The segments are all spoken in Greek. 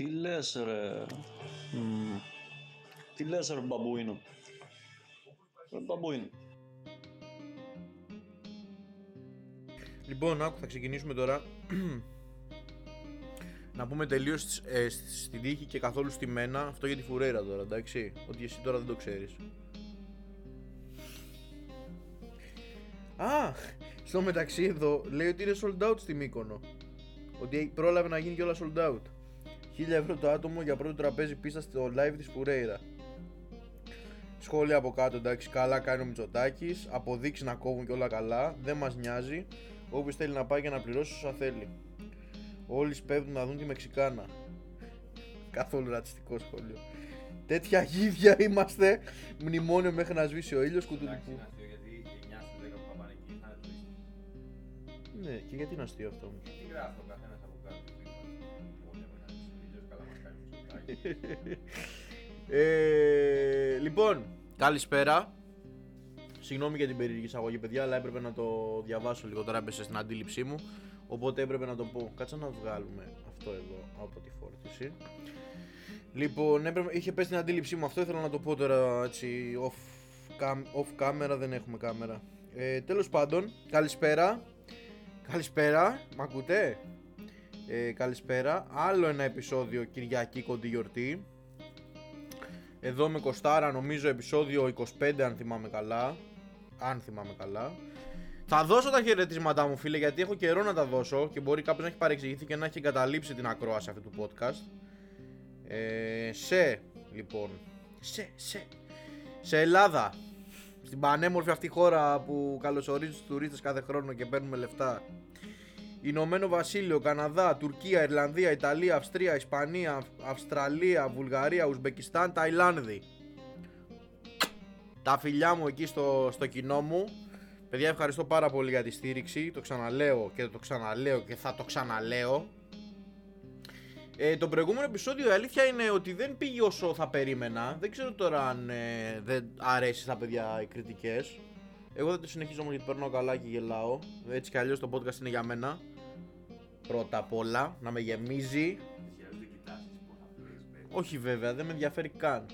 Τι λες ρε; Μμμ. Τι λες ρε μπαμπούινο; Ρε μπαμπούινο. Λοιπόν, άκου, θα ξεκινήσουμε τώρα. να πούμε τελείως ε, στην τύχη και καθόλου στημένα αυτό για την φουρέρα τώρα, εντάξει. Ότι εσύ τώρα δεν το ξέρεις. Α! Στο μεταξύ εδώ λέει ότι είναι sold out στη Μύκονο. Ότι πρόλαβε να γίνει κιόλας sold out. 1000 ευρώ το άτομο για πρώτο τραπέζι πίστα στο live της Φουρέιρα. Σχόλια από κάτω εντάξει, καλά κάνει ο Μητσοτάκης. Αποδείξει να κόβουν και όλα καλά. Δεν μας νοιάζει. Όποιος θέλει να πάει και να πληρώσει όσα θέλει. Όλοι σπέβδουν να δουν τη Μεξικάνα. Καθόλου ρατσιστικό σχόλιο. Τέτοια γίδια είμαστε. Μνημόνιο μέχρι να σβήσει ο ήλιος Εντάξει, κουτουλικού. είναι αστείο γιατί 9 στις 10 που θα πάνε εκεί θα είναι τουρίστες. Ναι, και γιατί είναι αστείο αυτό όμως; Τι γράφει ο Ε, λοιπόν, καλησπέρα. Συγγνώμη για την περίεργη εισαγωγή, παιδιά, αλλά έπρεπε να το διαβάσω λίγο τώρα. Έπεσε στην αντίληψή μου. Οπότε έπρεπε να το πω. Κάτσα να βγάλουμε αυτό εδώ από τη φόρτιση. Λοιπόν, έπρεπε, είχε πέσει στην αντίληψή μου αυτό. Ήθελα να το πω τώρα έτσι off, cam, off camera. Δεν έχουμε κάμερα. Ε, Τέλος πάντων, καλησπέρα. Καλησπέρα, μ' ακούτε; Ε, καλησπέρα. Άλλο ένα επεισόδιο Κυριακή κοντή γιορτή. Εδώ με Κοστάρα νομίζω επεισόδιο 25 αν θυμάμαι καλά. Αν θυμάμαι καλά. Θα δώσω τα χαιρετίσματά μου φίλε γιατί έχω καιρό να τα δώσω και μπορεί κάποιος να έχει παρεξηγηθεί και να έχει εγκαταλείψει την ακρόαση αυτού του podcast. Ε, σε, λοιπόν, σε, σε, σε Ελλάδα, στην πανέμορφη αυτή χώρα που καλωσορίζει τους τουρίστες κάθε χρόνο και παίρνουμε λεφτά. Ηνωμένο Βασίλειο, Καναδά, Τουρκία, Ιρλανδία, Ιταλία, Αυστρία, Ισπανία, Αυ- Αυστραλία, Βουλγαρία, Ουσμπεκιστάν, Ταϊλάνδη. Τα φιλιά μου εκεί στο, στο κοινό μου. Παιδιά, ευχαριστώ πάρα πολύ για τη στήριξη. Το ξαναλέω και το ξαναλέω και θα το ξαναλέω. Ε, το προηγούμενο επεισόδιο η αλήθεια είναι ότι δεν πήγε όσο θα περίμενα. Δεν ξέρω τώρα αν ε, δεν αρέσει στα παιδιά οι κριτικές. Εγώ δεν το συνεχίζω όμως γιατί παίρνω καλά και γελάω. Έτσι κι αλλιώς το podcast είναι για μένα. Πρώτα απ' όλα, να με γεμίζει. Εσύ αλλιώς δεν κοιτάζεις πώς θα πληρώσεις, παιδί. Όχι βέβαια, δεν με ενδιαφέρει καν.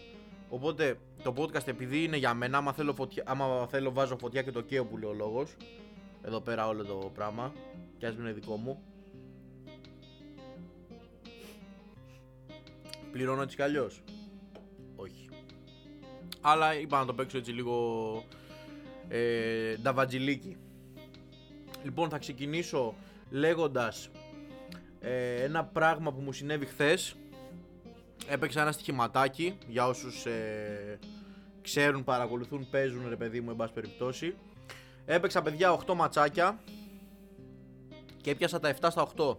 Οπότε το podcast επειδή είναι για μένα, άμα θέλω, φωτιά, άμα θέλω βάζω φωτιά και το καίω που λέει ο λόγος. Εδώ πέρα όλο το πράγμα. Κι ας μην είναι δικό μου. Πληρώνω έτσι κι αλλιώς. Όχι. Αλλά είπα να το παίξω έτσι λίγο ε, νταβατζιλίκι. Λοιπόν θα ξεκινήσω λέγοντας ε, ένα πράγμα που μου συνέβη χθες Έπαιξα ένα στοιχηματάκι για όσους ε, ξέρουν, παρακολουθούν, παίζουν ρε παιδί μου εν πάση περιπτώσει. Έπαιξα παιδιά 8 ματσάκια και έπιασα τα 7 στα 8.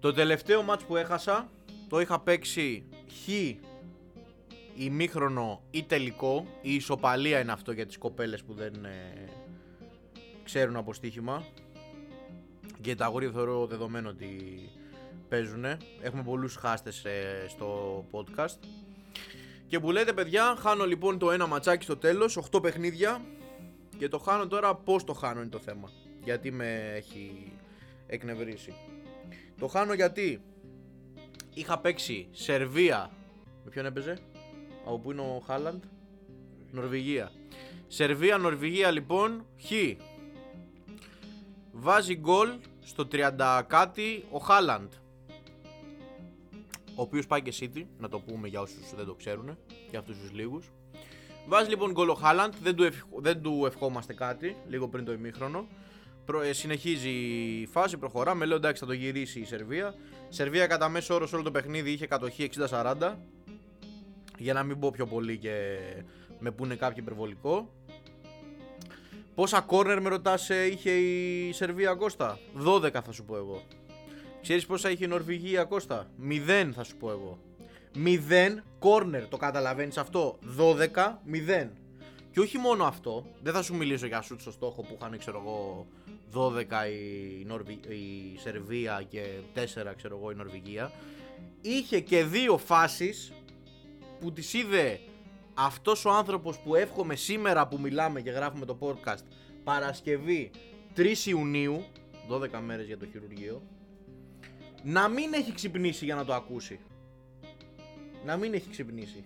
Το τελευταίο μάτς που έχασα το είχα παίξει χ ημίχρονο ή τελικό. Η ισοπαλία είναι αυτό για τις κοπέλες που δεν ε, ξέρουν από στοίχημα. Και τα αγόρια θεωρώ δεδομένο ότι παίζουνε. Έχουμε πολλούς χάστες ε, στο podcast. Και που λέτε παιδιά, χάνω λοιπόν το ένα ματσάκι στο τέλος, 8 παιχνίδια. Και το χάνω τώρα, πώς το χάνω είναι το θέμα. Γιατί με έχει εκνευρίσει. Το χάνω γιατί είχα παίξει Σερβία. Με ποιον έπαιζε, από πού είναι ο Χάλαντ, Νορβηγία. Σερβία, Νορβηγία λοιπόν, χ. Βάζει γκολ στο 30 κάτι ο Χάλαντ. Ο οποίος πάει και City, να το πούμε για όσους δεν το ξέρουν, για αυτούς τους λίγους. Βάζει λοιπόν γκολ ο Χάλαντ, δεν του, ευχ- δεν του ευχόμαστε κάτι, λίγο πριν το ημίχρονο. Προ, ε, συνεχίζει η φάση, προχωρά, με λέω εντάξει θα το γυρίσει η Σερβία. Σερβία κατά μέσο όρο σε όλο το παιχνίδι είχε κατοχή 60-40. Για να μην πω πιο πολύ και με πούνε κάποιο υπερβολικό. Πόσα κόρνερ με ρωτάς ε, είχε η Σερβία Κώστα; 12 θα σου πω εγώ. Ξέρεις πόσα είχε η Νορβηγία Κώστα; 0 θα σου πω εγώ. 0 κόρνερ το καταλαβαίνεις αυτό; 12 0 Και όχι μόνο αυτό Δεν θα σου μιλήσω για σουτ στο στόχο που είχαν ξέρω εγώ 12 η, Νορβη... η Σερβία και 4 ξέρω εγώ η Νορβηγία. Είχε και δύο φάσεις που τις είδε αυτός ο άνθρωπος που εύχομαι σήμερα που μιλάμε και γράφουμε το podcast Παρασκευή 3 Ιουνίου 12 μέρες για το χειρουργείο να μην έχει ξυπνήσει για να το ακούσει. Να μην έχει ξυπνήσει.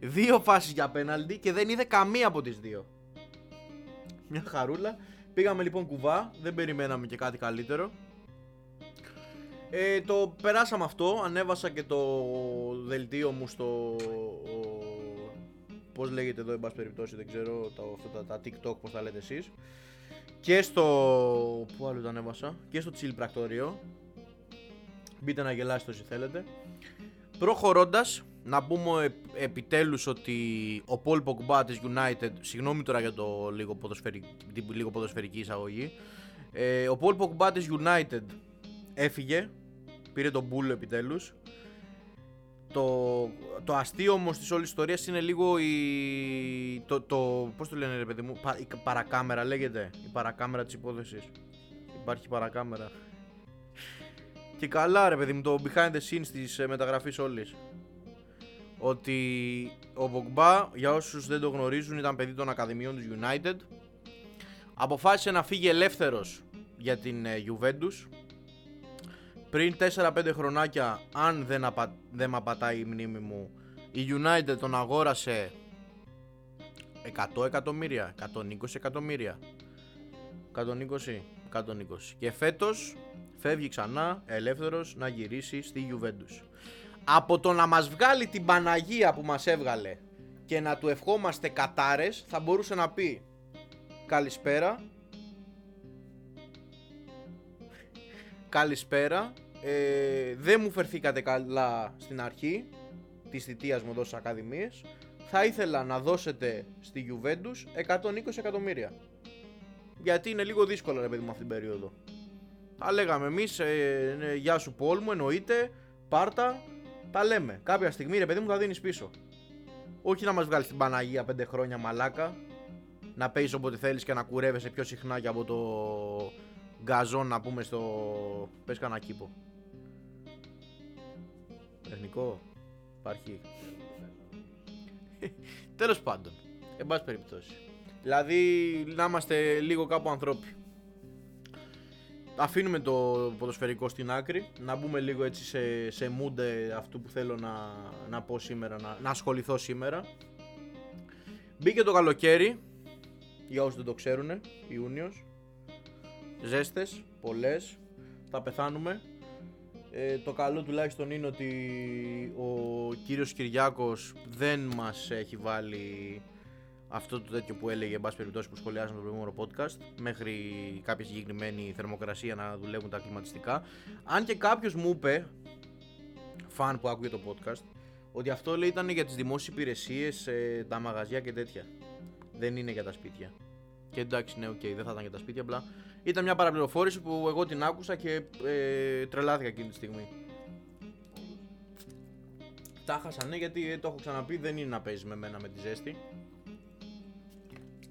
Δύο φάσεις για πέναλτι και δεν είδε καμία από τις δύο. Μια χαρούλα. Πήγαμε λοιπόν κουβά, δεν περιμέναμε και κάτι καλύτερο. Ε, το περάσαμε αυτό, ανέβασα και το δελτίο μου στο... ο- πώς λέγεται εδώ, εν πάση περιπτώσει, δεν ξέρω, τα, αυτά τα, τα TikTok, πώς τα λέτε εσείς. Και στο... Πού άλλο το ανέβασα, και στο Chill Πρακτορείο. Μπείτε να γελάσετε όσοι θέλετε. Προχωρώντας, να πούμε ε, επιτέλους ότι ο Paul Pogba της United, συγγνώμη τώρα για το λίγο, ποδοσφαιρική, την λίγο ποδοσφαιρική εισαγωγή, ε, ο Paul Pogba της United έφυγε, πήρε τον μπούλο επιτέλους. Το, το αστείο όμως της όλης ιστορίας είναι λίγο η, το, το, πώς το λένε ρε παιδί μου, πα- η παρακάμερα λέγεται, η παρακάμερα της υπόθεσης. Υπάρχει παρακάμερα. Και καλά ρε παιδί μου, το behind the scenes της ε, μεταγραφής όλης. Ότι ο Πογμπά, για όσους δεν το γνωρίζουν, ήταν παιδί των Ακαδημιών της United. Αποφάσισε να φύγει ελεύθερος για την ε, Juventus. Πριν 4-5 χρονάκια, αν δεν, απα... δεν μ' απατάει η μνήμη μου, η United τον αγόρασε 100 εκατομμύρια, 120 εκατομμύρια. 120, 120. Και φέτος φεύγει ξανά ελεύθερος να γυρίσει στη Juventus. Από το να μας βγάλει την Παναγία που μας έβγαλε και να του ευχόμαστε κατάρες θα μπορούσε να πει καλησπέρα καλησπέρα. Ε, δεν μου φερθήκατε καλά στην αρχή της θητείας μου εδώ στις ακαδημίες θα ήθελα να δώσετε στη Juventus 120 εκατομμύρια. Γιατί είναι λίγο δύσκολο ρε παιδί μου αυτή την περίοδο. Τα λέγαμε εμείς ε, ναι, γεια σου Πολ μου εννοείται. Πάρτα τα λέμε κάποια στιγμή ρε παιδί μου θα δίνεις πίσω. Όχι να μας βγάλεις την Παναγία 5 χρόνια μαλάκα. Να παίζεις όποτε θέλεις και να κουρεύεσαι πιο συχνά και από το γκαζόν να πούμε στο πες κανένα κήπο Τεχνικό. Υπάρχει. Τέλος πάντων. Εν πάση περιπτώσει. Δηλαδή να είμαστε λίγο κάπου ανθρώποι. Αφήνουμε το ποδοσφαιρικό στην άκρη. Να μπούμε λίγο έτσι σε, σε mood ε, αυτού που θέλω να, να πω σήμερα να, να ασχοληθώ σήμερα. Μπήκε το καλοκαίρι. Για όσους δεν το ξέρουν Ιούνιος Ζέστες, πολλές. Θα πεθάνουμε. Ε, το καλό τουλάχιστον είναι ότι ο κύριος Κυριάκος δεν μας έχει βάλει αυτό το τέτοιο που έλεγε εν πάση περιπτώσει που σχολιάζαμε το προηγούμενο podcast μέχρι κάποια συγκεκριμένη θερμοκρασία να δουλεύουν τα κλιματιστικά. Αν και κάποιος μου είπε φαν που άκουγε το podcast ότι αυτό λέει ήταν για τις δημόσιες υπηρεσίες, ε, τα μαγαζιά και τέτοια. Δεν είναι για τα σπίτια. Και εντάξει ναι οκ δεν θα ήταν για τα σπίτια απλά ήταν μια παραπληροφόρηση που εγώ την άκουσα και ε, τρελάθηκα εκείνη τη στιγμή. Τα χάσα ναι γιατί ε, το έχω ξαναπεί δεν είναι να παίζεις με μένα με τη ζέστη.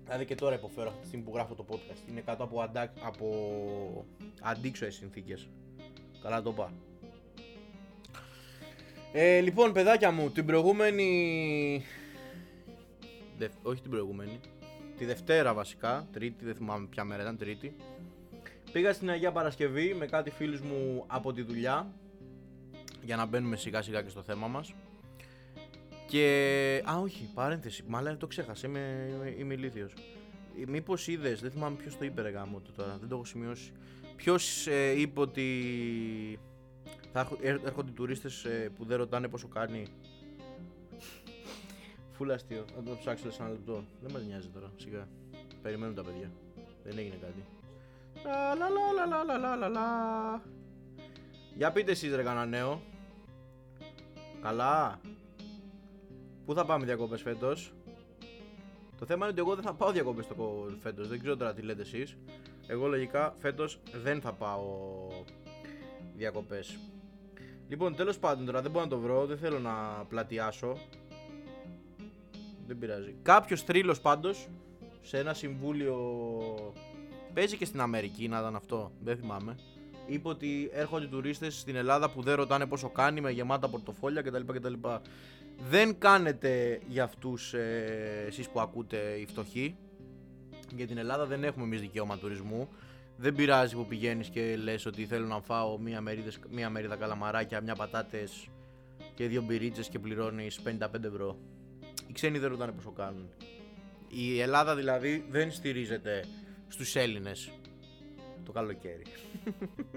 Δηλαδή και τώρα υποφέρω αυτή τη στιγμή που γράφω το podcast. Είναι κάτω από, αντα... από αντίξωες συνθήκες. Καλά το είπα. Ε, λοιπόν παιδάκια μου, την προηγούμενη... Δευ... Όχι την προηγούμενη. Τη Δευτέρα βασικά, Τρίτη, δεν θυμάμαι ποια μέρα ήταν, Τρίτη. Πήγα στην Αγία Παρασκευή με κάτι φίλους μου από τη δουλειά για να μπαίνουμε σιγά σιγά και στο θέμα μας. Και. Α, όχι, παρένθεση. Μάλλον το ξέχασα. Είμαι, είμαι, είμαι ηλίθιος. Μήπως είδες, δεν θυμάμαι ποιος το είπε, ρε γάμο του τώρα. Δεν το έχω σημειώσει. Ποιος ε, είπε ότι θα έρχο- έρ- έρχονται οι τουρίστες που δεν ρωτάνε πόσο κάνει; Φούλα αστείο. Θα το ψάξω σε ένα λεπτό. Δεν μας νοιάζει τώρα. Σιγά. Περιμένουν τα παιδιά. Δεν έγινε κάτι. Λα, λα, λα, λα, λα, λα, λα, λα. Για πείτε εσείς ρε κανένα νέο. Καλά. Πού θα πάμε διακόπες φέτος; Το θέμα είναι ότι εγώ δεν θα πάω διακόπες το φέτος. Δεν ξέρω τώρα τι λέτε εσείς. Εγώ λογικά φέτος δεν θα πάω διακοπές. Λοιπόν, τέλος πάντων τώρα δεν μπορώ να το βρω. Δεν θέλω να πλατιάσω. Δεν πειράζει. Κάποιος θρύλος πάντως σε ένα συμβούλιο Παίζει και στην Αμερική να ήταν αυτό, δεν θυμάμαι. Είπε ότι έρχονται τουρίστες στην Ελλάδα που δεν ρωτάνε πόσο κάνει με γεμάτα πορτοφόλια κτλ. κτλ. Δεν κάνετε για αυτούς ε, εσείς που ακούτε οι φτωχοί. Για την Ελλάδα δεν έχουμε εμείς δικαίωμα τουρισμού. Δεν πειράζει που πηγαίνεις και λες ότι θέλω να φάω μία, μερίδες, μία μερίδα καλαμαράκια, μια πατάτες και δύο μπυρίτσες και πληρώνεις 55 ευρώ. Οι ξένοι δεν ρωτάνε πόσο κάνουν. Η Ελλάδα δηλαδή δεν στηρίζεται στους Έλληνες το καλοκαίρι.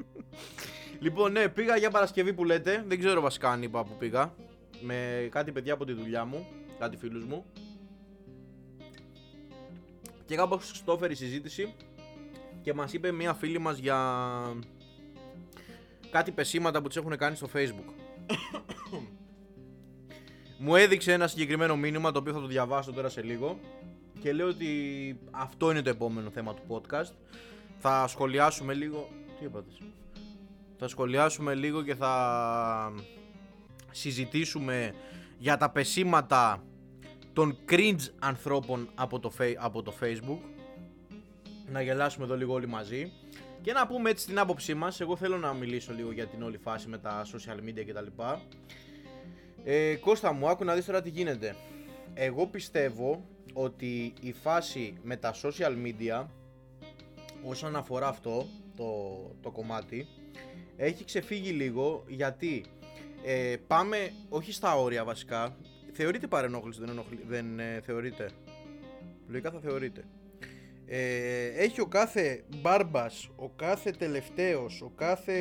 λοιπόν, ναι, πήγα για Παρασκευή που λέτε. Δεν ξέρω βασικά αν είπα που πήγα. Με κάτι παιδιά από τη δουλειά μου, κάτι φίλους μου. Και κάπως το έφερε η συζήτηση και μας είπε μια φίλη μας για κάτι πεσήματα που τους έχουν κάνει στο facebook. Μου έδειξε ένα συγκεκριμένο μήνυμα το οποίο θα το διαβάσω τώρα σε λίγο και λέω ότι αυτό είναι το επόμενο θέμα του podcast. Θα σχολιάσουμε λίγο... Τι είπατε; Θα σχολιάσουμε λίγο και θα συζητήσουμε για τα πεσήματα των cringe ανθρώπων από το, από το facebook. Να γελάσουμε εδώ λίγο όλοι μαζί. Και να πούμε έτσι την άποψή μας. Εγώ θέλω να μιλήσω λίγο για την όλη φάση με τα social media κτλ ε, Κώστα μου άκου να δεις τώρα τι γίνεται. Εγώ πιστεύω ότι η φάση με τα social media όσον αφορά αυτό το, το κομμάτι έχει ξεφύγει λίγο γιατί ε, πάμε όχι στα όρια βασικά. Θεωρείται παρενόχληση δεν, ενοχλη, δεν ε, θεωρείται. Λογικά θα θεωρείται. Ε, έχει ο κάθε μπάρμπας, ο κάθε τελευταίος, ο κάθε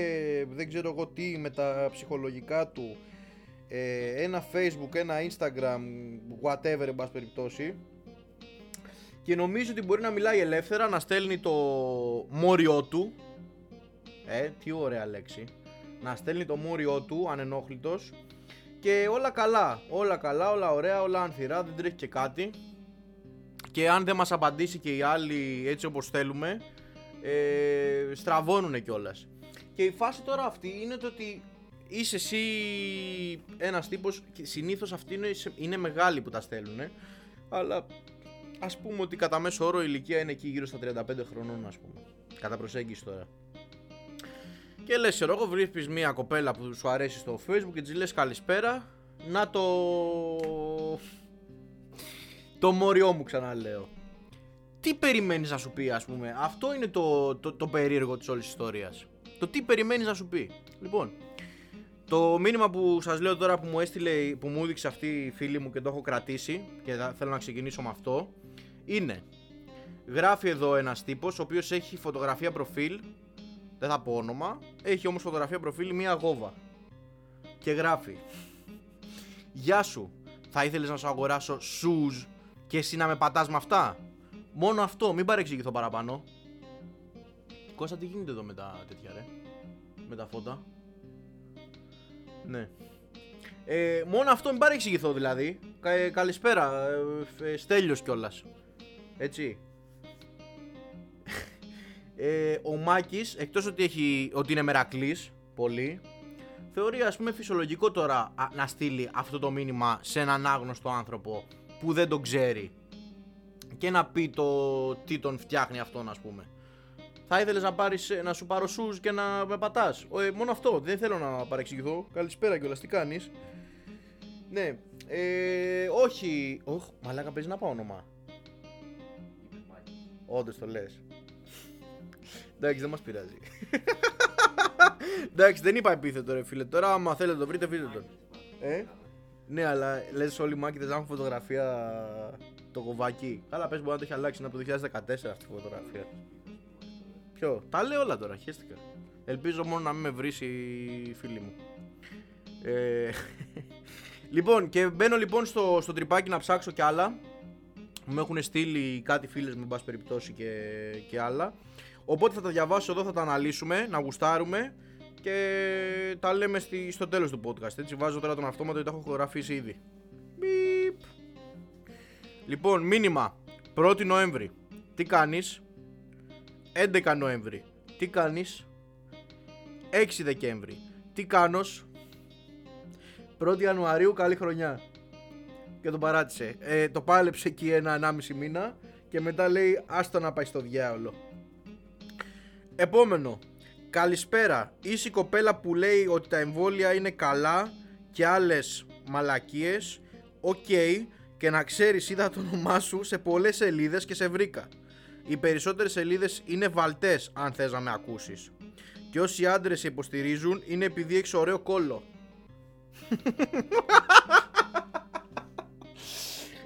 δεν ξέρω εγώ τι με τα ψυχολογικά του ε, ένα facebook, ένα instagram, whatever εν πάση περιπτώσει και νομίζω ότι μπορεί να μιλάει ελεύθερα, να στέλνει το μόριό του. Ε, τι ωραία λέξη. Να στέλνει το μόριό του ανενόχλητος. Και όλα καλά, όλα καλά, όλα ωραία, όλα ανθυρά, δεν τρέχει και κάτι. Και αν δεν μας απαντήσει και οι άλλοι έτσι όπως θέλουμε ε, στραβώνουν κιόλας. Και η φάση τώρα αυτή είναι το ότι είσαι εσύ ένας τύπος και συνήθως αυτοί είναι, είναι μεγάλοι που τα στέλνουν αλλά ας πούμε ότι κατά μέσο όρο η ηλικία είναι εκεί γύρω στα 35 χρονών ας πούμε κατά προσέγγιση τώρα και λες ξέρω εγώ βρίσκεις μια κοπέλα που σου αρέσει στο facebook και της λες καλησπέρα να το το μόριό μου ξαναλέω. Τι περιμένεις να σου πει, ας πούμε; Αυτό είναι το, το, το περίεργο της όλης ιστορίας. Το τι περιμένεις να σου πει. Λοιπόν, το μήνυμα που σας λέω τώρα που μου έστειλε, που μου έδειξε αυτή η φίλη μου και το έχω κρατήσει και θέλω να ξεκινήσω με αυτό, είναι. Γράφει εδώ ένας τύπος ο οποίος έχει φωτογραφία προφίλ. Δεν θα πω όνομα. Έχει όμως φωτογραφία προφίλ μία γόβα. Και γράφει. Γεια σου. Θα ήθελες να σου αγοράσω shoes και εσύ να με πατάς με αυτά; Μόνο αυτό, μην παρεξηγηθώ παραπάνω. Κώστα τι γίνεται εδώ με τα τέτοια ρε; Με τα φώτα. Ναι. Ε, μόνο αυτό μην παρεξηγηθώ δηλαδή. Ε, καλησπέρα. Ε, ε, στέλιος κιόλας. Έτσι. Ε, ο Μάκης, εκτός ότι, έχει, ότι είναι μερακλής, πολύ, θεωρεί ας πούμε φυσιολογικό τώρα να στείλει αυτό το μήνυμα σε έναν άγνωστο άνθρωπο που δεν τον ξέρει και να πει το τι τον φτιάχνει αυτόν ας πούμε. Θα ήθελες να, πάρεις, να σου πάρω σούζ και να με πατάς. Ε, μόνο αυτό. Δεν θέλω να παρεξηγηθώ. Καλησπέρα κιόλας. Τι κάνεις; Ναι. Ε, όχι. Οχ, μαλάκα παίζει να πάω όνομα. Όντως το λες. Εντάξει, δεν μας πειράζει. Εντάξει, δεν είπα επίθετο ρε φίλε. Τώρα, άμα θέλετε το βρείτε, βρείτε το. Ε; Ναι, αλλά λες όλοι οι μάκητε να έχουν φωτογραφία το κοβάκι. Καλά, πες μπορεί να το έχει αλλάξει, είναι από το 2014 αυτή η φωτογραφία. Ποιο, τα λέω όλα τώρα, χαίστηκα. Ελπίζω μόνο να μην με βρει η φίλη μου. Ε... λοιπόν, και μπαίνω λοιπόν στο, στο τρυπάκι να ψάξω κι άλλα. Μου έχουν στείλει κάτι φίλες με πάση περιπτώσει και, και άλλα. Οπότε θα τα διαβάσω εδώ, θα τα αναλύσουμε, να γουστάρουμε και τα λέμε στη, στο τέλος του podcast. Έτσι βάζω τώρα τον αυτόματο γιατί τα έχω χωραφίσει ήδη. Μπιπ. Λοιπόν, μήνυμα. 1η Νοέμβρη. Τι κάνεις; 11 Νοέμβρη. Τι κάνεις; 6 Δεκέμβρη. Τι κάνεις; 1η Ιανουαρίου καλή χρονιά. Και τον παράτησε. Ε, το πάλεψε εκεί ένα 1,5 μήνα και μετά λέει άστο να πάει στο διάολο. Επόμενο. Καλησπέρα. Είσαι η κοπέλα που λέει ότι τα εμβόλια είναι καλά και άλλες μαλακίες. Οκ. Και να ξέρεις είδα το όνομά σου σε πολλές σελίδες και σε βρήκα. Οι περισσότερες σελίδες είναι βαλτές αν θες να με ακούσεις. Και όσοι άντρες σε υποστηρίζουν είναι επειδή έχεις ωραίο κόλλο.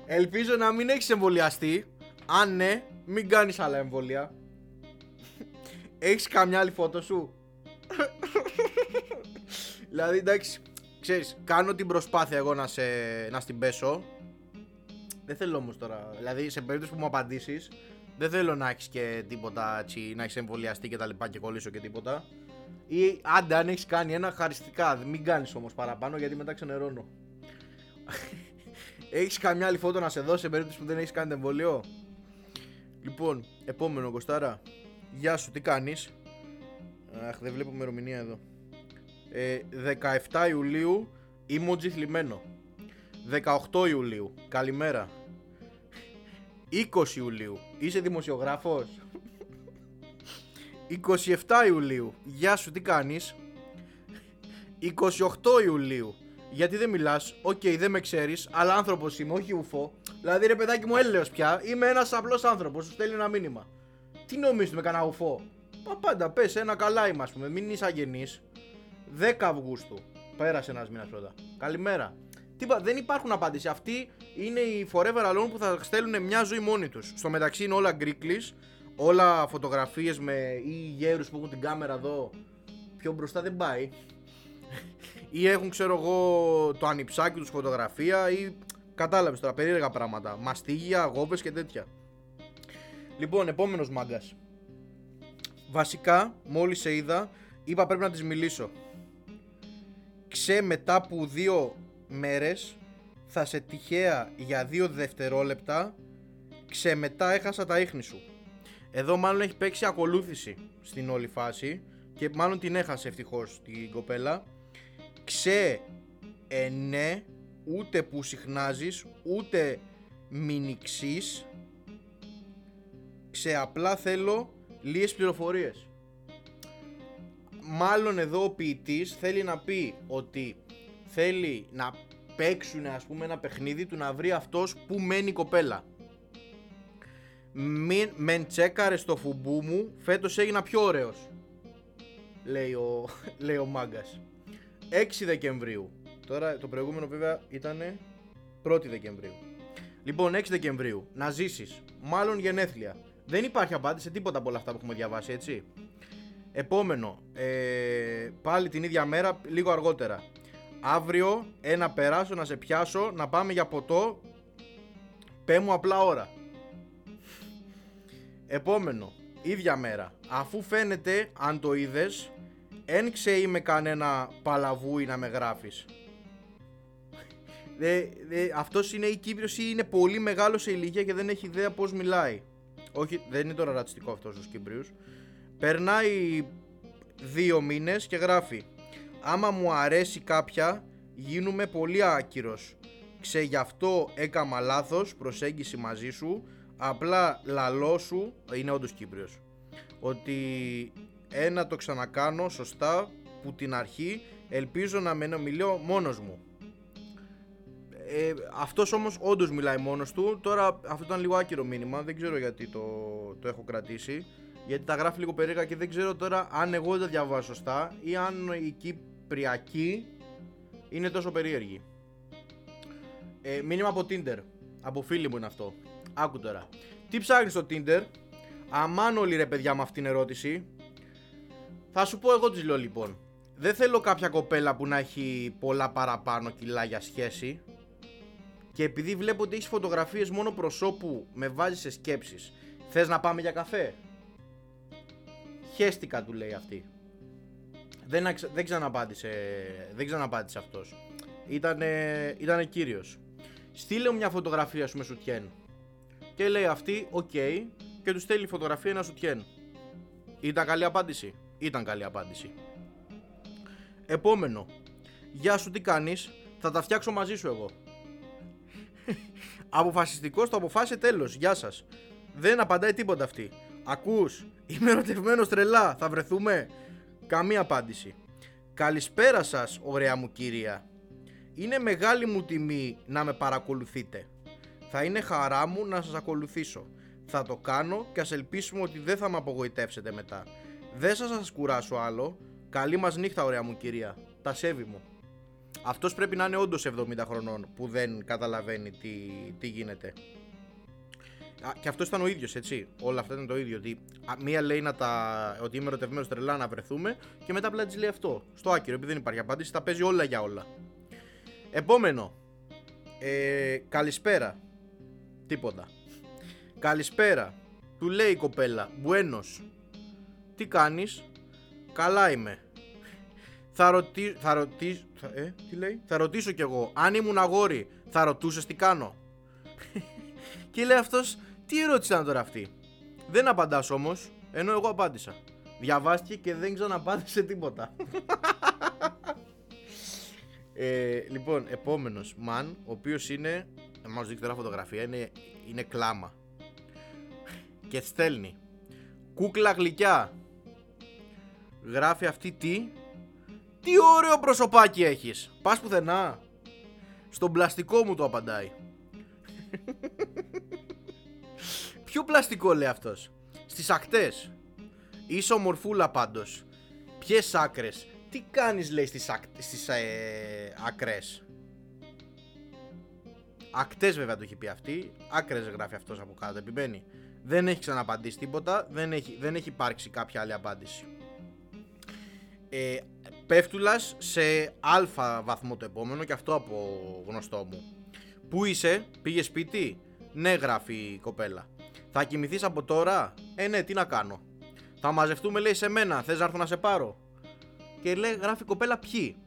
Ελπίζω να μην έχεις εμβολιαστεί. Αν ναι, μην κάνεις άλλα εμβόλια. Έχεις καμιά άλλη φώτο σου; δηλαδή εντάξει, ξέρεις, κάνω την προσπάθεια εγώ να, σε, να στην πέσω. Δεν θέλω όμως τώρα, δηλαδή σε περίπτωση που μου απαντήσεις, δεν θέλω να έχεις και τίποτα έτσι, να έχεις εμβολιαστεί και τα λοιπά και κολλήσω και τίποτα. Ή άντε αν έχεις κάνει ένα χαριστικά, μην κάνεις όμως παραπάνω γιατί μετά ξενερώνω. Έχεις καμιά άλλη φώτο να σε δώσει σε περίπτωση που δεν έχεις κάνει το εμβόλιο; Λοιπόν, επόμενο Κωστάρα. Γεια σου, τι κάνεις; Αχ, δεν βλέπω ημερομηνία εδώ. Ε, 17 Ιουλίου, emoji θλιμμένο. 18 Ιουλίου, καλημέρα. 20 Ιουλίου, είσαι δημοσιογράφος; 27 Ιουλίου, γεια σου, τι κάνεις; 28 Ιουλίου, γιατί δεν μιλάς, οκ, δεν με ξέρεις, αλλά άνθρωπος είμαι, όχι ουφό. Δηλαδή ρε παιδάκι μου, έλεος πια, είμαι ένας απλός άνθρωπος, σου στέλνει ένα μήνυμα. Τι νομίζεις είμαι κανένα ουφό; Μα πάντα πες, ένα καλά είμαι, ας πούμε, μην είσαι αγενής. 10 Αυγούστου. Πέρασε ένας μήνας πρώτα. Καλημέρα. Τι, πα- δεν υπάρχουν απάντηση. Αυτοί είναι οι forever alone που θα στέλνουν μια ζωή μόνοι τους. Στο μεταξύ είναι όλα γκρίκλι, όλα φωτογραφίες με ή γέρους που έχουν την κάμερα εδώ. Πιο μπροστά δεν πάει. Ή έχουν, ξέρω εγώ, το ανιψάκι τους φωτογραφία ή κατάλαβες τώρα, περίεργα πράγματα. Μαστίγια, αγόπε και τέτοια. Λοιπόν, επόμενος μάγκας. Βασικά, μόλις σε είδα, είπα πρέπει να της μιλήσω. Ξέ μετά που δύο μέρες θα σε τυχαία για δύο δευτερόλεπτα ξέ μετά έχασα τα ίχνη σου. Εδώ μάλλον έχει παίξει ακολούθηση στην όλη φάση και μάλλον την έχασε ευτυχώς την κοπέλα. Ξέ ε, ναι, ούτε που συχνάζεις, ούτε μηνυξείς. Ξέ απλά θέλω λίγες πληροφορίες μάλλον εδώ ο ποιητής θέλει να πει ότι θέλει να παίξουν ας πούμε ένα παιχνίδι του να βρει αυτός που μένει η κοπέλα. Μην, μεν τσέκαρες στο φουμπού μου, φέτος έγινα πιο ωραίος. Λέει ο, λέει ο μάγκας. 6 Δεκεμβρίου. Τώρα το προηγούμενο βέβαια ήταν 1η Δεκεμβρίου. Λοιπόν, 6 Δεκεμβρίου. Να ζήσεις. Μάλλον γενέθλια. Δεν υπάρχει απάντηση σε τίποτα από όλα αυτά που έχουμε διαβάσει, έτσι. Επόμενο, ε, πάλι την ίδια μέρα, λίγο αργότερα. Αύριο, ένα περάσω να σε πιάσω, να πάμε για ποτό. Πέ μου απλά ώρα. Επόμενο, ίδια μέρα. Αφού φαίνεται, αν το είδες, εν ξέρει με κανένα παλαβούι να με γράφεις. Δε, δε, αυτός είναι η Κύπριος ή είναι πολύ μεγάλος σε ηλικία και δεν έχει ιδέα πώς μιλάει. Όχι, δεν είναι τώρα ρατσιστικό αυτός ο Κύπριος. Περνάει δύο μήνες και γράφει Άμα μου αρέσει κάποια γίνουμε πολύ άκυρος Ξε γι' αυτό έκαμα λάθος προσέγγιση μαζί σου Απλά λαλό σου είναι όντως Κύπριος Ότι ένα το ξανακάνω σωστά που την αρχή ελπίζω να με μιλώ μόνος μου ε, αυτός όμως όντως μιλάει μόνος του Τώρα αυτό ήταν λίγο άκυρο μήνυμα Δεν ξέρω γιατί το, το έχω κρατήσει γιατί τα γράφει λίγο περίεργα και δεν ξέρω τώρα αν εγώ δεν τα διαβάζω σωστά ή αν η Κυπριακή είναι τόσο περίεργη. Ε, μήνυμα από Tinder. Από φίλη μου είναι αυτό. Άκου τώρα. Τι ψάχνεις στο Tinder; Αμάν όλοι ρε παιδιά με αυτήν την ερώτηση. Θα σου πω εγώ τι λέω λοιπόν. Δεν θέλω κάποια κοπέλα που να έχει πολλά παραπάνω κιλά για σχέση. Και επειδή βλέπω ότι έχεις φωτογραφίες μόνο προσώπου με βάζεις σε σκέψεις. Θες να πάμε για καφέ; Χέστηκα του λέει αυτή. Δεν, αξ- δεν ξαναπάντησε, δεν ξαναπάντησε αυτός. Ήτανε, ήτανε κύριος. Στείλε μου μια φωτογραφία σου με σουτιέν. Και λέει αυτή, οκ, και του στέλνει φωτογραφία ένα σουτιέν. Ήταν καλή απάντηση. Ήταν καλή απάντηση. Επόμενο. Γεια σου, τι κάνεις; Θα τα φτιάξω μαζί σου εγώ. Αποφασιστικός το αποφάσισε τέλος. Γεια σας. Δεν απαντάει τίποτα αυτή. Ακούς; Είμαι ερωτευμένος τρελά. Θα βρεθούμε; Καμία απάντηση. Καλησπέρα σας, ωραία μου κυρία. Είναι μεγάλη μου τιμή να με παρακολουθείτε. Θα είναι χαρά μου να σας ακολουθήσω. Θα το κάνω και ας ελπίσουμε ότι δεν θα με απογοητεύσετε μετά. Δεν σας σας κουράσω άλλο. Καλή μας νύχτα ωραία μου κυρία. Τα σέβη μου. Αυτός πρέπει να είναι όντως 70 χρονών που δεν καταλαβαίνει τι, τι γίνεται. Α, και αυτός ήταν ο ίδιος, έτσι. Όλα αυτά ήταν το ίδιο. Ότι α, μία λέει να τα, ότι είμαι ερωτευμένος τρελά να βρεθούμε και μετά απλά της λέει αυτό. Στο άκυρο, επειδή δεν υπάρχει απάντηση, τα παίζει όλα για όλα. Επόμενο. Ε, καλησπέρα. Τίποτα. Καλησπέρα. Του λέει η κοπέλα. Μπουένος. Τι κάνεις; Καλά είμαι. Θα, ρωτή, θα, ρωτή, θα, ε, τι λέει; θα ρωτήσω κι εγώ. Αν ήμουν αγόρι, θα ρωτούσες τι κάνω. και λέει αυτός, τι ερώτηση ήταν τώρα αυτή; Δεν απαντάς όμως, ενώ εγώ απάντησα. Διαβάστηκε και δεν ξαναπάντησε τίποτα. ε, λοιπόν, επόμενος man, ο οποίος είναι, να μας δείξει τώρα φωτογραφία, είναι, είναι κλάμα. και στέλνει. Κούκλα γλυκιά. Γράφει αυτή τι; Τι ωραίο προσωπάκι έχεις. Πας πουθενά. Στον πλαστικό μου το απαντάει. Ποιο πλαστικό λέει αυτός; Στις ακτές. Είσαι ομορφούλα πάντως. Ποιες άκρες; Τι κάνεις λέει στις, ακ... στις ε, ακρές. Ακτές βέβαια το έχει πει αυτή. Άκρες γράφει αυτός από κάτω. Επιμένει. Δεν έχει ξαναπαντήσει τίποτα. Δεν έχει, δεν έχει υπάρξει κάποια άλλη απάντηση. Ε, πέφτουλας σε αλφα βαθμό το επόμενο και αυτό από γνωστό μου. Πού είσαι, πήγε σπίτι; Ναι, γράφει η κοπέλα. Θα κοιμηθείς από τώρα; Ε, ναι, τι να κάνω. Θα μαζευτούμε, λέει, σε μένα. Θες να έρθω να σε πάρω; Και λέει, γράφει η κοπέλα, ποιοι;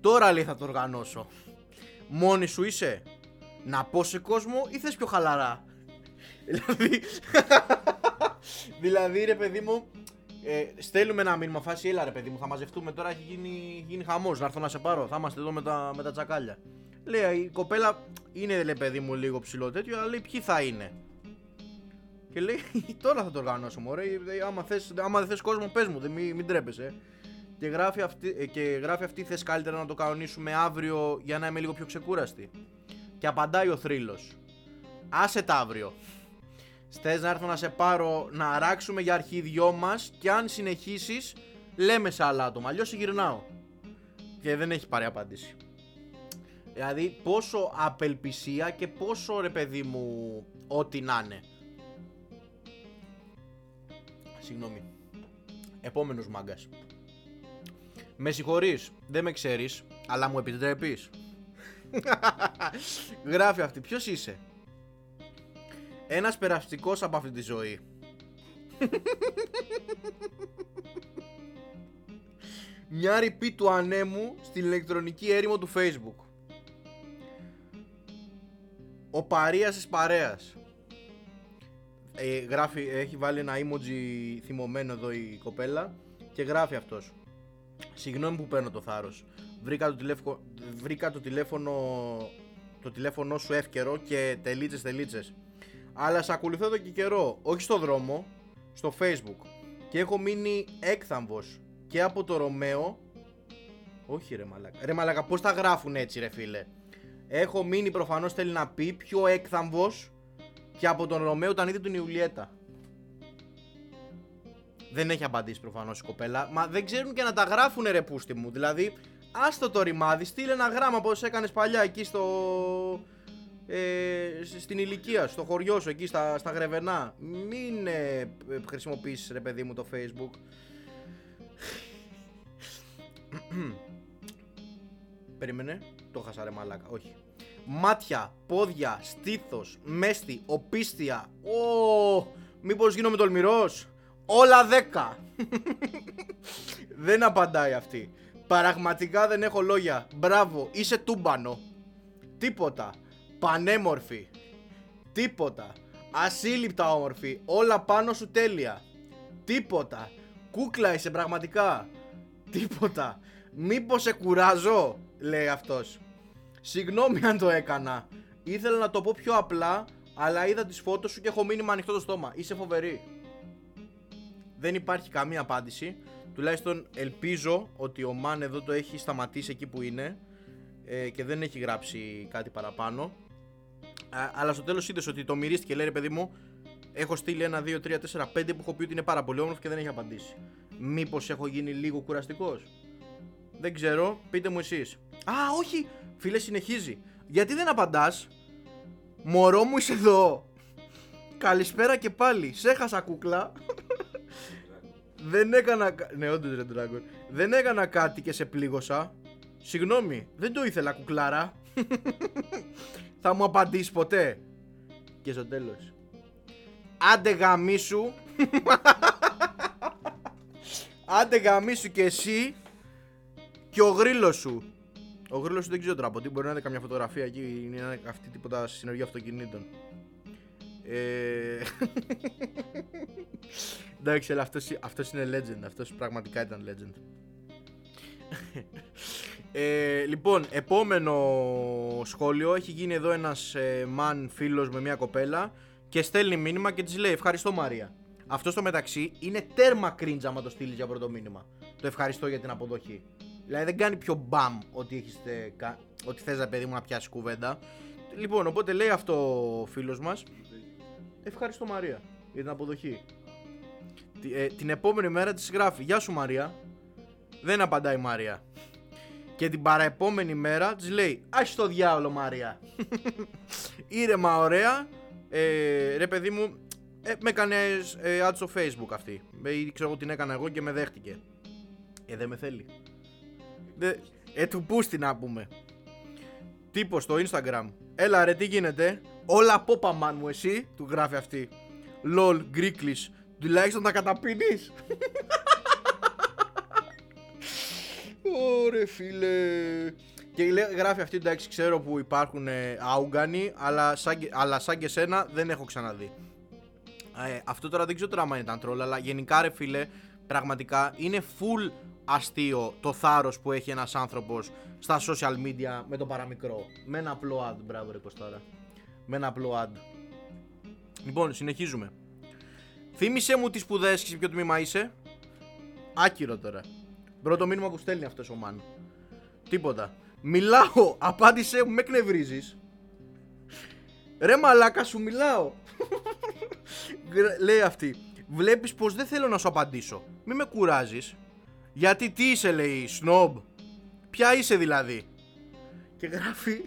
Τώρα λέει θα το οργανώσω. Μόνη σου είσαι; Να πω σε κόσμο ή θες πιο χαλαρά; δηλαδή. δηλαδή, ρε παιδί μου, ε, στέλνουμε ένα μήνυμα φάση, έλα ρε παιδί μου, θα μαζευτούμε τώρα, έχει γίνει, γίνει χαμός, να έρθω να σε πάρω, θα είμαστε εδώ με τα, με τα τσακάλια. Λέει, η κοπέλα είναι λέει παιδί μου λίγο ψηλό τέτοιο, αλλά λέει ποιοι θα είναι; Και λέει, τώρα θα το οργανώσω μωρέ, ε, άμα θες, άμα δεν θες κόσμο πες μου, δεν, μην, μην τρέπεσαι. Και γράφει, αυτή, ε, και γράφει αυτή, θες καλύτερα να το κανονίσουμε αύριο για να είμαι λίγο πιο ξεκούραστη. Και απαντάει ο θρύλος. Άσε τα αύριο. Στες να έρθω να σε πάρω να αράξουμε για αρχή δυο μας και αν συνεχίσεις λέμε σε άλλα άτομα, αλλιώς γυρνάω. Και δεν έχει πάρει απάντηση. Δηλαδή πόσο απελπισία και πόσο ρε παιδί μου ό,τι να είναι. Συγγνώμη. Επόμενος μάγκας. Με συγχωρείς, δεν με ξέρεις, αλλά μου επιτρέπεις. Γράφει αυτή, ποιος είσαι; Ένας περαστικός από αυτή τη ζωή. Μια ρηπή του ανέμου στην ηλεκτρονική έρημο του facebook. Ο παρείας της παρέας. Ε, γράφει, έχει βάλει ένα emoji θυμωμένο εδώ η κοπέλα και γράφει αυτός. Συγγνώμη που παίρνω το θάρρος. Βρήκα το, τηλέφωνο, βρήκα το τηλέφωνο το τηλέφωνο σου εύκαιρο και τελίτσες τελίτσες. Αλλά σε ακολουθώ εδώ και καιρό, όχι στο δρόμο, στο facebook. Και έχω μείνει έκθαμβος και από το Ρωμαίο. Όχι ρε μαλάκα. Ρε μαλάκα πώς τα γράφουν έτσι ρε φίλε; Έχω μείνει προφανώς θέλει να πει πιο έκθαμβος και από τον Ρωμαίο όταν είδε τον Ιουλιέτα. Δεν έχει απαντήσει προφανώς η κοπέλα. Μα δεν ξέρουν και να τα γράφουν ρε πούστη μου. Δηλαδή, άστο το ρημάδι, στείλε ένα γράμμα πως έκανες παλιά εκεί στο... Ε, στην ηλικία στο χωριό σου, εκεί στα, στα γρεβενά. Μην ε, χρησιμοποιήσεις ρε παιδί μου το facebook. Περίμενε, το χάσα ρε μαλάκα, όχι. Μάτια, πόδια, στήθος, μέστη, οπίστια. Ω, μήπως γίνομαι τολμηρός; Όλα δέκα. δεν απαντάει αυτή. Πραγματικά δεν έχω λόγια. Μπράβο, είσαι τούμπανο. Τίποτα. Πανέμορφη. Τίποτα. Ασύλληπτα όμορφη. Όλα πάνω σου τέλεια. Τίποτα. Κούκλα είσαι πραγματικά. Τίποτα. Μήπως σε κουράζω, λέει αυτός. Συγγνώμη αν το έκανα. Ήθελα να το πω πιο απλά, αλλά είδα τις φώτος σου και έχω μείνει με ανοιχτό το στόμα. Είσαι φοβερή. Δεν υπάρχει καμία απάντηση. Τουλάχιστον ελπίζω ότι ο Μαν εδώ το έχει σταματήσει εκεί που είναι ε, και δεν έχει γράψει κάτι παραπάνω. Α, αλλά στο τέλος είδες ότι το μυρίστηκε λέει ρε παιδί μου Έχω στείλει ένα, δύο, τρία, τέσσερα, πέντε που έχω πει ότι είναι πάρα πολύ όμορφο και δεν έχει απαντήσει. Μήπως έχω γίνει λίγο κουραστικός; Δεν ξέρω, πείτε μου εσείς. Α, όχι! Φίλε, συνεχίζει. Γιατί δεν απαντάς; Μωρό μου είσαι εδώ. Καλησπέρα και πάλι. Σε έχασα κούκλα. δεν έκανα. κα- Ναι, όντως ρε Dragon. Δεν έκανα κάτι και σε πλήγωσα. Συγγνώμη, δεν το ήθελα κουκλάρα. Θα μου απαντήσεις ποτέ. Και στο τέλος. Άντε γαμίσου. Άντε γαμίσου και εσύ και ο γρίλος σου. Ο γρίλος σου δεν ξέρω τώρα από τι μπορεί να είναι καμιά φωτογραφία εκεί είναι να είναι αυτή τίποτα συνεργεία αυτοκινήτων. Ε... Εντάξει, αλλά αυτός, αυτός είναι legend. Αυτός πραγματικά ήταν legend. Ε, λοιπόν, επόμενο σχόλιο. Έχει γίνει εδώ ένας ε, man φίλος με μια κοπέλα και στέλνει μήνυμα και της λέει ευχαριστώ Μαρία. Αυτό στο μεταξύ είναι τέρμα cringe άμα το στείλεις για πρώτο μήνυμα. Το ευχαριστώ για την αποδοχή. Δηλαδή δεν κάνει πιο μπαμ ότι, έχεις, ε, κα- ότι θες ρε παιδί μου να πιάσεις κουβέντα. Λοιπόν, οπότε λέει αυτό ο φίλος μας. Ευχαριστώ Μαρία για την αποδοχή. Τι- ε, την επόμενη μέρα της γράφει Γεια σου Μαρία. Δεν απαντάει η Μαρία. Και την παραεπόμενη μέρα της λέει Άχι το διάολο Μαρία. Ήρεμα ωραία. Ε, ρε παιδί μου, ε, με έκανες ε, add στο facebook αυτή. Ε, ή ξέρω εγώ την έκανα εγώ και με δέχτηκε. Ε, δεν με θέλει. Δε, ε, του πούστη να πούμε. Τύπο στο Instagram. Έλα ρε, τι γίνεται; Όλα πόπα man μου εσύ, του γράφει αυτή. Λολ, γκρίκλις. Τουλάχιστον τα καταπίνεις. Ωρε φίλε. Και λέει- γράφει αυτή εντάξει, ξέρω που υπάρχουν ε, άουγκανοι, αλλά σαν, και- αλλά σαν και σένα δεν έχω ξαναδεί. Ε, αυτό τώρα δεν ξέρω τώρα αν ήταν τρόλ, αλλά γενικά ρε φίλε, πραγματικά είναι full αστείο το θάρρος που έχει ένας άνθρωπος στα social media με το παραμικρό. Με ένα απλό ad, μπράβο ρε Κωστάρα. Με ένα απλό ad. Λοιπόν, συνεχίζουμε. Θύμησέ μου τις σπουδές και σε ποιο τμήμα είσαι. Άκυρο τώρα. Πρώτο μήνυμα που στέλνει αυτός ο man. Τίποτα. Μιλάω, απάντησέ μου, με εκνευρίζεις. Ρε μαλάκα σου μιλάω. Γρα- Λέει αυτή. Βλέπεις πως δεν θέλω να σου απαντήσω. Μη με κουράζεις. Γιατί τι είσαι λέει, σνόμπ. Ποια είσαι δηλαδή. Και γράφει.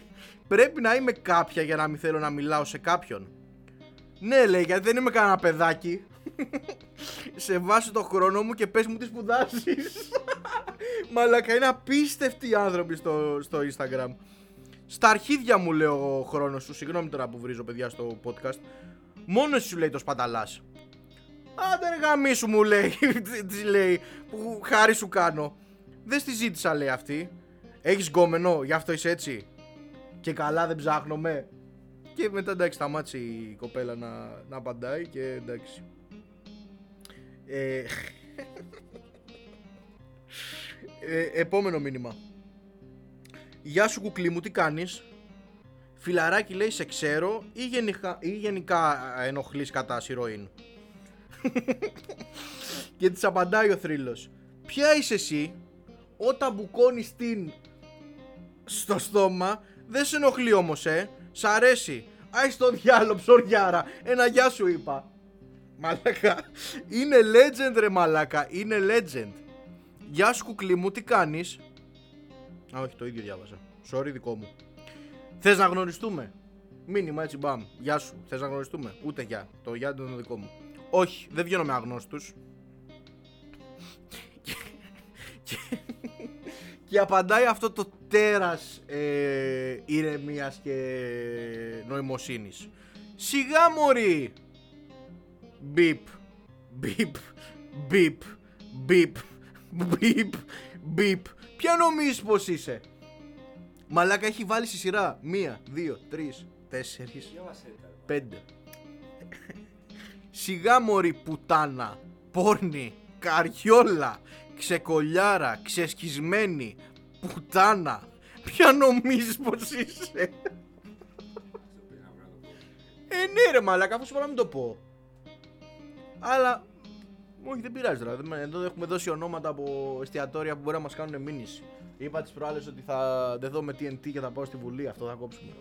Πρέπει να είμαι κάποια για να μην θέλω να μιλάω σε κάποιον. Ναι λέει γιατί δεν είμαι κανένα παιδάκι. σε βάση το χρόνο μου και πες μου τι σπουδάζεις. Μαλακα είναι απίστευτοι οι άνθρωποι στο, στο Instagram. Στα αρχίδια μου λέω ο χρόνος σου. Συγγνώμη τώρα που βρίζω παιδιά στο podcast. Μόνος εσύ σου λέει το σπαταλάς. Άντε ρε γαμίσου μου λέει. Τι λέει. Που χάρη σου κάνω. Δεν στη ζήτησα λέει αυτή. Έχεις γκόμενο, γι' αυτό είσαι έτσι. Και καλά δεν ψάχνομαι. Και μετά εντάξει σταμάτησε η κοπέλα να, να απαντάει και εντάξει. Ε, ε, επόμενο μήνυμα. Γεια σου κουκλί μου, τι κάνεις; Φιλαράκι λέει σε ξέρω ή γενικά, ή γενικά ενοχλείς κατά σιροήν Και της απαντάει ο θρύλος. Ποια είσαι εσύ; Όταν μπουκώνεις την στο στόμα Δεν σε ενοχλεί όμως ε. Σ' αρέσει. Άι στο διάλο ψωριάρα. Ένα γεια σου είπα Μαλάκα. Είναι legend ρε μαλάκα. Είναι legend Γεια σου κουκλί μου τι κάνεις; Α όχι το ίδιο διάβασα. Sorry δικό μου. Θες να γνωριστούμε; Μήνυμα έτσι μπαμ. Γεια σου. Θες να γνωριστούμε; Ούτε γεια. Το γεια ήταν το δικό μου. Όχι δεν βγαίνω με αγνώστους. Και, και, και απαντάει αυτό το τέρας ε, ηρεμίας και νοημοσύνης. Σιγά μωρή! Μπιπ Μπιπ Μπιπ Μπιπ Μπιπ Μπιπ. Ποια νομίζεις πως είσαι; Μαλάκα έχει βάλει στη σειρά. Μία, δύο, τρεις, τέσσερις, πέντε. Σιγά μωρή πουτάνα. Πόρνη Καριόλα Ξεκολιάρα Ξεσκισμένη Πουτάνα. Ποια νομίζεις πως είσαι; Ε ναι ρε μαλάκα αφού σου είπα να μην το πω. Αλλά όχι, δεν πειράζει τώρα. Δεν με- Εδώ έχουμε δώσει ονόματα από εστιατόρια που μπορεί να μας κάνουν μήνυση. Είπα τις προάλλες ότι θα δεν δω με TNT και θα πάω στη Βουλή. Αυτό θα κόψουμε.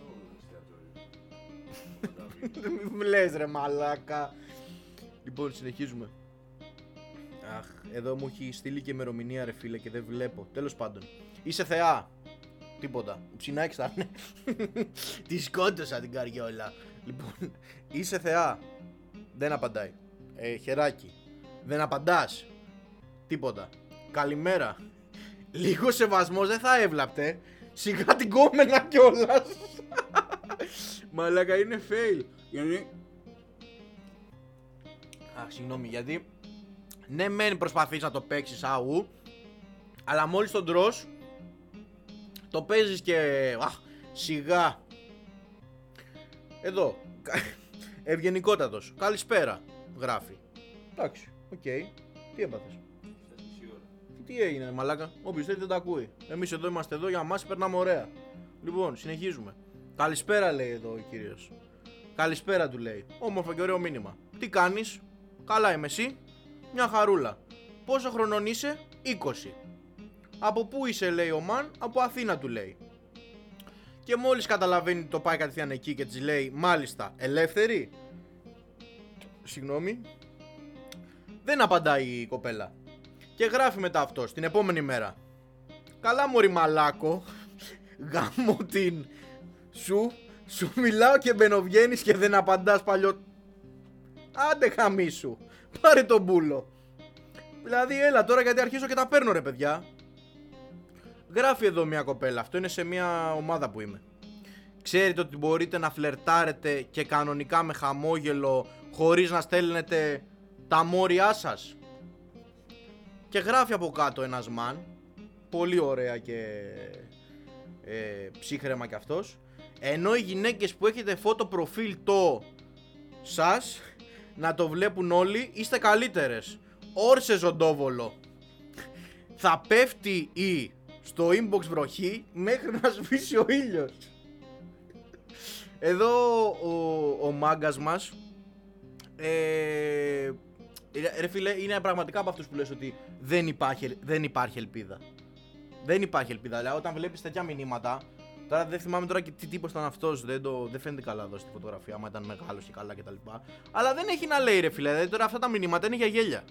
Δεν μου λες ρε μαλάκα. Λοιπόν, συνεχίζουμε. Αχ, εδώ μου έχει στείλει και ημερομηνία ρε φίλε και δεν βλέπω. Τέλος πάντων. Είσαι θεά. Τίποτα. Ψινάκι θα είναι. Τη σκότωσα την καριόλα. Λοιπόν, είσαι θεά. Δεν απαντάει. Ε, χεράκι. Δεν απαντάς. Τίποτα. Καλημέρα. Λίγο σεβασμός δεν θα έβλαπτε. Σιγά την κόμενα κιόλας. Μαλάκα είναι fail. Γιατί. Αχ, συγγνώμη, γιατί. Ναι, μεν προσπαθείς να το παίξεις αού, αλλά μόλις τον τρώ, το παίζεις και. Αχ, σιγά. Εδώ. Ευγενικότατος. Καλησπέρα. Γράφει. Εντάξει, οκ. Τι έπαθες; Φτάσει μισή ώρα. Τι έγινε, μαλάκα; Όποιος θέλει δεν τα ακούει. Εμείς εδώ είμαστε εδώ για μας, περνάμε ωραία. Λοιπόν, συνεχίζουμε. Καλησπέρα, λέει εδώ ο κύριος. Καλησπέρα, του λέει. Όμορφο και ωραίο μήνυμα. Τι κάνεις, Καλά είμαι εσύ. Μια χαρούλα. Πόσο χρονών είσαι, 20. Από πού είσαι, λέει ο Μαν, από Αθήνα του λέει. Και μόλις καταλαβαίνει ότι το πάει κατευθείαν εκεί και της λέει, Μάλιστα, ελεύθερη. Συγγνώμη. Δεν απαντάει η κοπέλα. Και γράφει μετά αυτό την επόμενη μέρα. Καλά μωρή μαλάκο. Γάμω την. Σου. Σου μιλάω και μπαινοβγαίνεις και δεν απαντάς παλιό. Άντε χαμίσου. Πάρε τον μπούλο. Δηλαδή έλα τώρα γιατί αρχίζω και τα παίρνω ρε παιδιά. Γράφει εδώ μια κοπέλα. Αυτό είναι σε μια ομάδα που είμαι. Ξέρετε ότι μπορείτε να φλερτάρετε και κανονικά με χαμόγελο χωρίς να στέλνετε τα μόρια σας. Και γράφει από κάτω ένας μαν, πολύ ωραία και ε, ψύχρεμα κι αυτός, ενώ οι γυναίκες που έχετε φώτο προφίλ το σας, να το βλέπουν όλοι, είστε καλύτερες. Όρσε ζωντόβολο. Θα πέφτει η στο inbox βροχή μέχρι να σβήσει ο ήλιος. Εδώ ο, ο μάγκας μας ε, ρε φίλε, είναι πραγματικά από αυτούς που λες ότι δεν υπάρχει, δεν υπάρχει ελπίδα. Δεν υπάρχει ελπίδα. Δηλαδή, όταν βλέπεις τέτοια μηνύματα, τώρα δεν θυμάμαι τώρα και τι τύπος ήταν αυτός, δεν, το, δεν φαίνεται καλά εδώ στη φωτογραφία, άμα ήταν μεγάλος και καλά κτλ. Αλλά δεν έχει να λέει ρε φίλε, δηλαδή τώρα αυτά τα μηνύματα είναι για γέλια.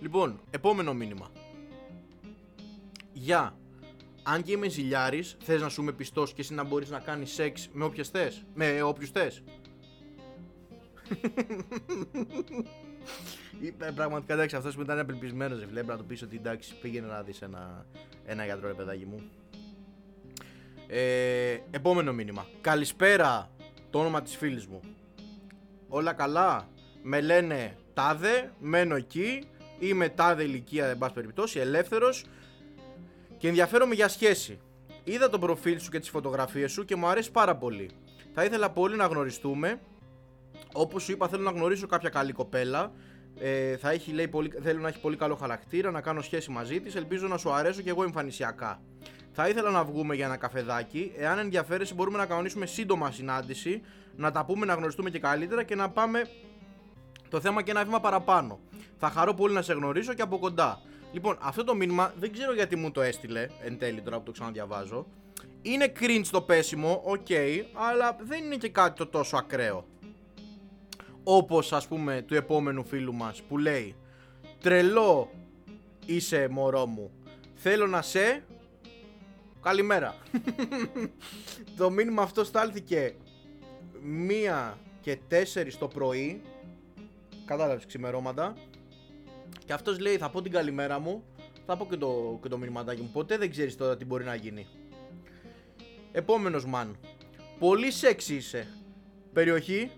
Λοιπόν, επόμενο μήνυμα. Γεια. Αν και είμαι ζηλιάρης, θες να σου είμαι πιστός και εσύ να μπορείς να κάνεις σεξ με όποιες θες, με όποιους θες; Είπε, πραγματικά εντάξει, αυτός που ήταν απελπισμένος, ρε φίλε, πρέπει να του πεις ότι εντάξει, πήγαινε να δεις ένα, ένα γιατρό, ρε παιδάκι μου. Ε, επόμενο μήνυμα. Καλησπέρα, το όνομα της φίλης μου. Όλα καλά; Με λένε τάδε, μένω εκεί. Είμαι τάδε ηλικία, εν πάση περιπτώσει, ελεύθερος και ενδιαφέρομαι για σχέση. Είδα το προφίλ σου και τις φωτογραφίες σου και μου αρέσει πάρα πολύ. Θα ήθελα πολύ να γνωριστούμε Όπως σου είπα, θέλω να γνωρίσω κάποια καλή κοπέλα. Ε, θα έχει, λέει, πολύ, θέλω να έχει πολύ καλό χαρακτήρα, να κάνω σχέση μαζί της. Ελπίζω να σου αρέσω και εγώ εμφανισιακά. Θα ήθελα να βγούμε για ένα καφεδάκι. Εάν ενδιαφέρεσαι, μπορούμε να κανονίσουμε σύντομα συνάντηση, να τα πούμε, να γνωριστούμε και καλύτερα και να πάμε το θέμα και ένα βήμα παραπάνω. Θα χαρώ πολύ να σε γνωρίσω και από κοντά. Λοιπόν, αυτό το μήνυμα δεν ξέρω γιατί μου το έστειλε εν τέλει τώρα που το ξαναδιαβάζω. Είναι cringe το πέσιμο, οκ, αλλά δεν είναι και κάτι το τόσο ακραίο όπως ας πούμε του επόμενου φίλου μας που λέει τρελό είσαι μωρό μου. Θέλω να σε καλημέρα. Το μήνυμα αυτό στάλθηκε μία και τέσσερις το πρωί. Κατάλαβες ξημερώματα. Και αυτός λέει θα πω την καλημέρα μου. Θα πω και το, και το μηνυματάκι μου. Ποτέ δεν ξέρεις τώρα τι μπορεί να γίνει επόμενος μαν πολύ σεξι είσαι. Περιοχή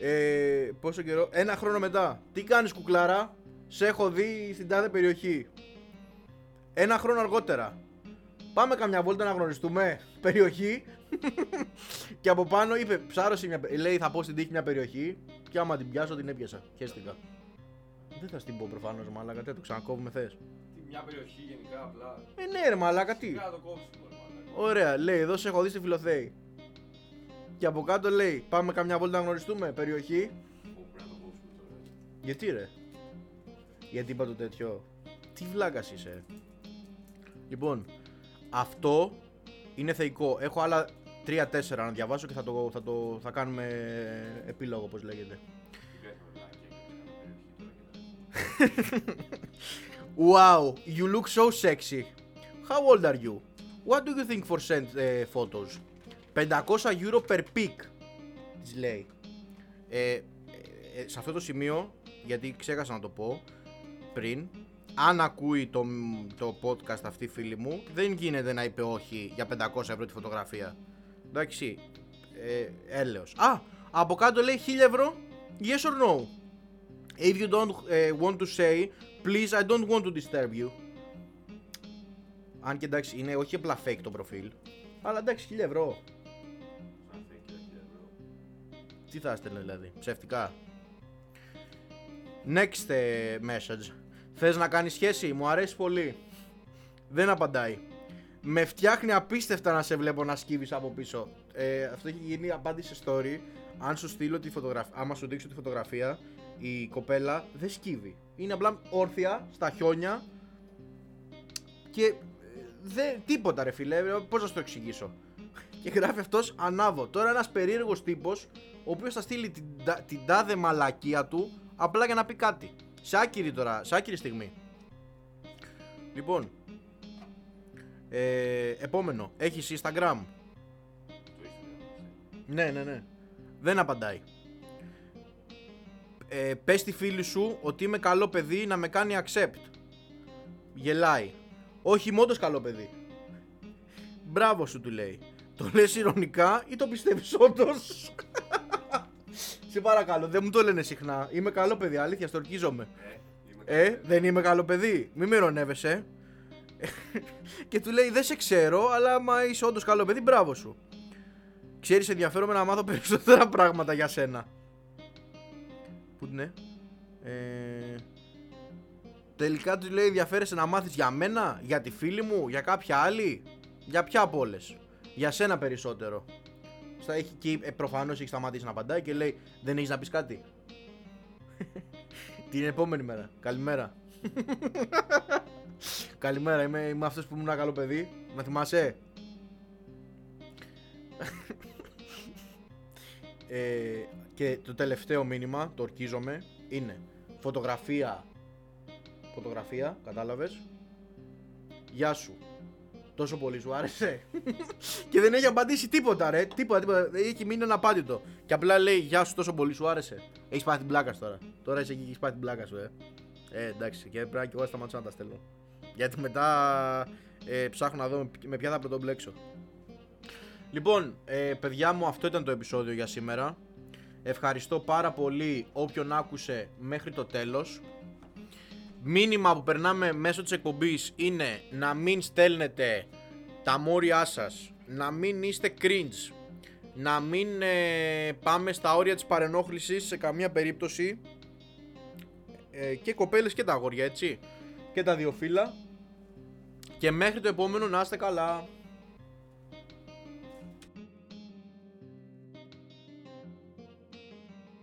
ε, πόσο καιρό, ένα χρόνο μετά. Τι κάνεις κουκλάρα, σε έχω δει στην τάδε περιοχή. Ένα χρόνο αργότερα. Πάμε καμιά βόλτα να γνωριστούμε; Περιοχή. και από πάνω είπε, ψάρωσε μια. Λέει, θα πω στην τύχη μια περιοχή. Και άμα την πιάσω, την έπιασα. Χαίστηκα. Δεν θα στην πω προφανώς, μαλάκα. Τι το ξανακόβουμε θες; Τι, Μια περιοχή γενικά απλά. Ε, ναι, ρε μαλάκα, τι; Τι να το κόψουμε, μάλλον. Ωραία, λέει, εδώ σε έχω δει στη Φιλοθέη. Και από κάτω λέει, πάμε καμιά βόλτα να γνωριστούμε. Περιοχή. Πού πρέπει να το κόψουμε τώρα. Γιατί ρε; Γιατί είπα το τέτοιο; Τι βλάκας είσαι; Λοιπόν, αυτό είναι θεϊκό. Έχω άλλα 30 τρία-τέσσερα να διαβάσω και θα, το, θα, το, θα κάνουμε επίλογο, όπως λέγεται. Wow, you look so sexy. How old are you? What do you think for sent uh, photos? 500 euro per pic, της λέει. Ε, ε, ε, σε αυτό το σημείο, γιατί ξέχασα να το πω πριν, αν ακούει το, το podcast αυτή η φίλη μου, δεν γίνεται να είπε όχι για 500 ευρώ τη φωτογραφία. Εντάξει, ε, έλεος. Α, από κάτω λέει 1000 ευρώ, yes or no; If you don't ε, want to say, please I don't want to disturb you. Αν και εντάξει, είναι όχι απλά fake το προφίλ. Αλλά εντάξει, 1000 ευρώ. Τι θα έστελνε δηλαδή, ψεύτικα; Next ε, message. Θες να κάνεις σχέση, μου αρέσει πολύ. Δεν απαντάει. Με φτιάχνει απίστευτα να σε βλέπω να σκύβεις από πίσω. Ε, αυτό έχει γίνει απάντηση σε story. Αν σου στείλω τη φωτογραφία, άμα σου δείξω τη φωτογραφία, η κοπέλα δεν σκύβει. Είναι απλά όρθια στα χιόνια και ε, δεν, τίποτα ρε φίλε, ε, πώς να σου το εξηγήσω; Και γράφει αυτός ανάβω. Τώρα ένας περίεργος τύπος, ο οποίος θα στείλει την, τα- την τάδε μαλακία του απλά για να πει κάτι. Σε άκυρη τώρα, σε άκυρη στιγμή. Λοιπόν, ε, επόμενο, έχεις Instagram; Ναι, ναι, ναι. Δεν απαντάει. Ε, πες στη φίλη σου ότι είμαι καλό παιδί να με κάνει accept. Γελάει. Όχι, είμαι όντως καλό παιδί. Μπράβο σου του λέει. Το λες ηρωνικά ή το πιστεύεις όντως; Σε παρακαλώ, δεν μου το λένε συχνά. Είμαι καλό παιδί, αλήθεια, στορκίζομαι. Ε, δεν είμαι καλό παιδί. Μην με ειρωνεύεσαι. και του λέει: Δεν σε ξέρω, αλλά άμα είσαι όντως καλό παιδί, μπράβο σου. Ξέρεις, ενδιαφέρομαι να μάθω περισσότερα πράγματα για σένα. Πού είναι. Ε, τελικά του λέει: Ενδιαφέρεσαι να μάθεις για μένα, για τη φίλη μου, για κάποια άλλη. Για ποια από όλες. Για σένα περισσότερο. Στα έχει και ε, προφανώς έχει σταματήσει να απαντάει και λέει: Δεν έχεις να πεις κάτι. Την επόμενη μέρα. Καλημέρα. Καλημέρα, είμαι, είμαι αυτός που ήμουν ένα καλό παιδί. Με θυμάσαι. ε, και το τελευταίο μήνυμα, το ορκίζομαι, είναι φωτογραφία. Φωτογραφία, κατάλαβες; Γεια σου. Τόσο πολύ σου άρεσε. και δεν έχει απαντήσει τίποτα, ρε. Τίποτα, τίποτα. Έχει μείνει αναπάντητο. Και απλά λέει Γεια σου, τόσο πολύ σου άρεσε. Έχεις πάθει την πλάκα σου τώρα. Τώρα είσαι εκεί και έχεις πάθει την πλάκα σου, ε. Ε, εντάξει, και πρέπει και εγώ να σταματήσω να τα στέλνω. Γιατί μετά ε, ψάχνω να δω με, με ποια θα πρωτομπλέξω. Λοιπόν, ε, παιδιά μου, αυτό ήταν το επεισόδιο για σήμερα. Ευχαριστώ πάρα πολύ όποιον άκουσε μέχρι το τέλος. Μήνυμα που περνάμε μέσω της εκπομπής είναι να μην στέλνετε τα μόρια σας, να μην είστε cringe, να μην ε, πάμε στα όρια της παρενόχλησης σε καμία περίπτωση. Ε, και κοπέλες και τα αγόρια έτσι και τα δύο φύλλα. Και μέχρι το επόμενο να είστε καλά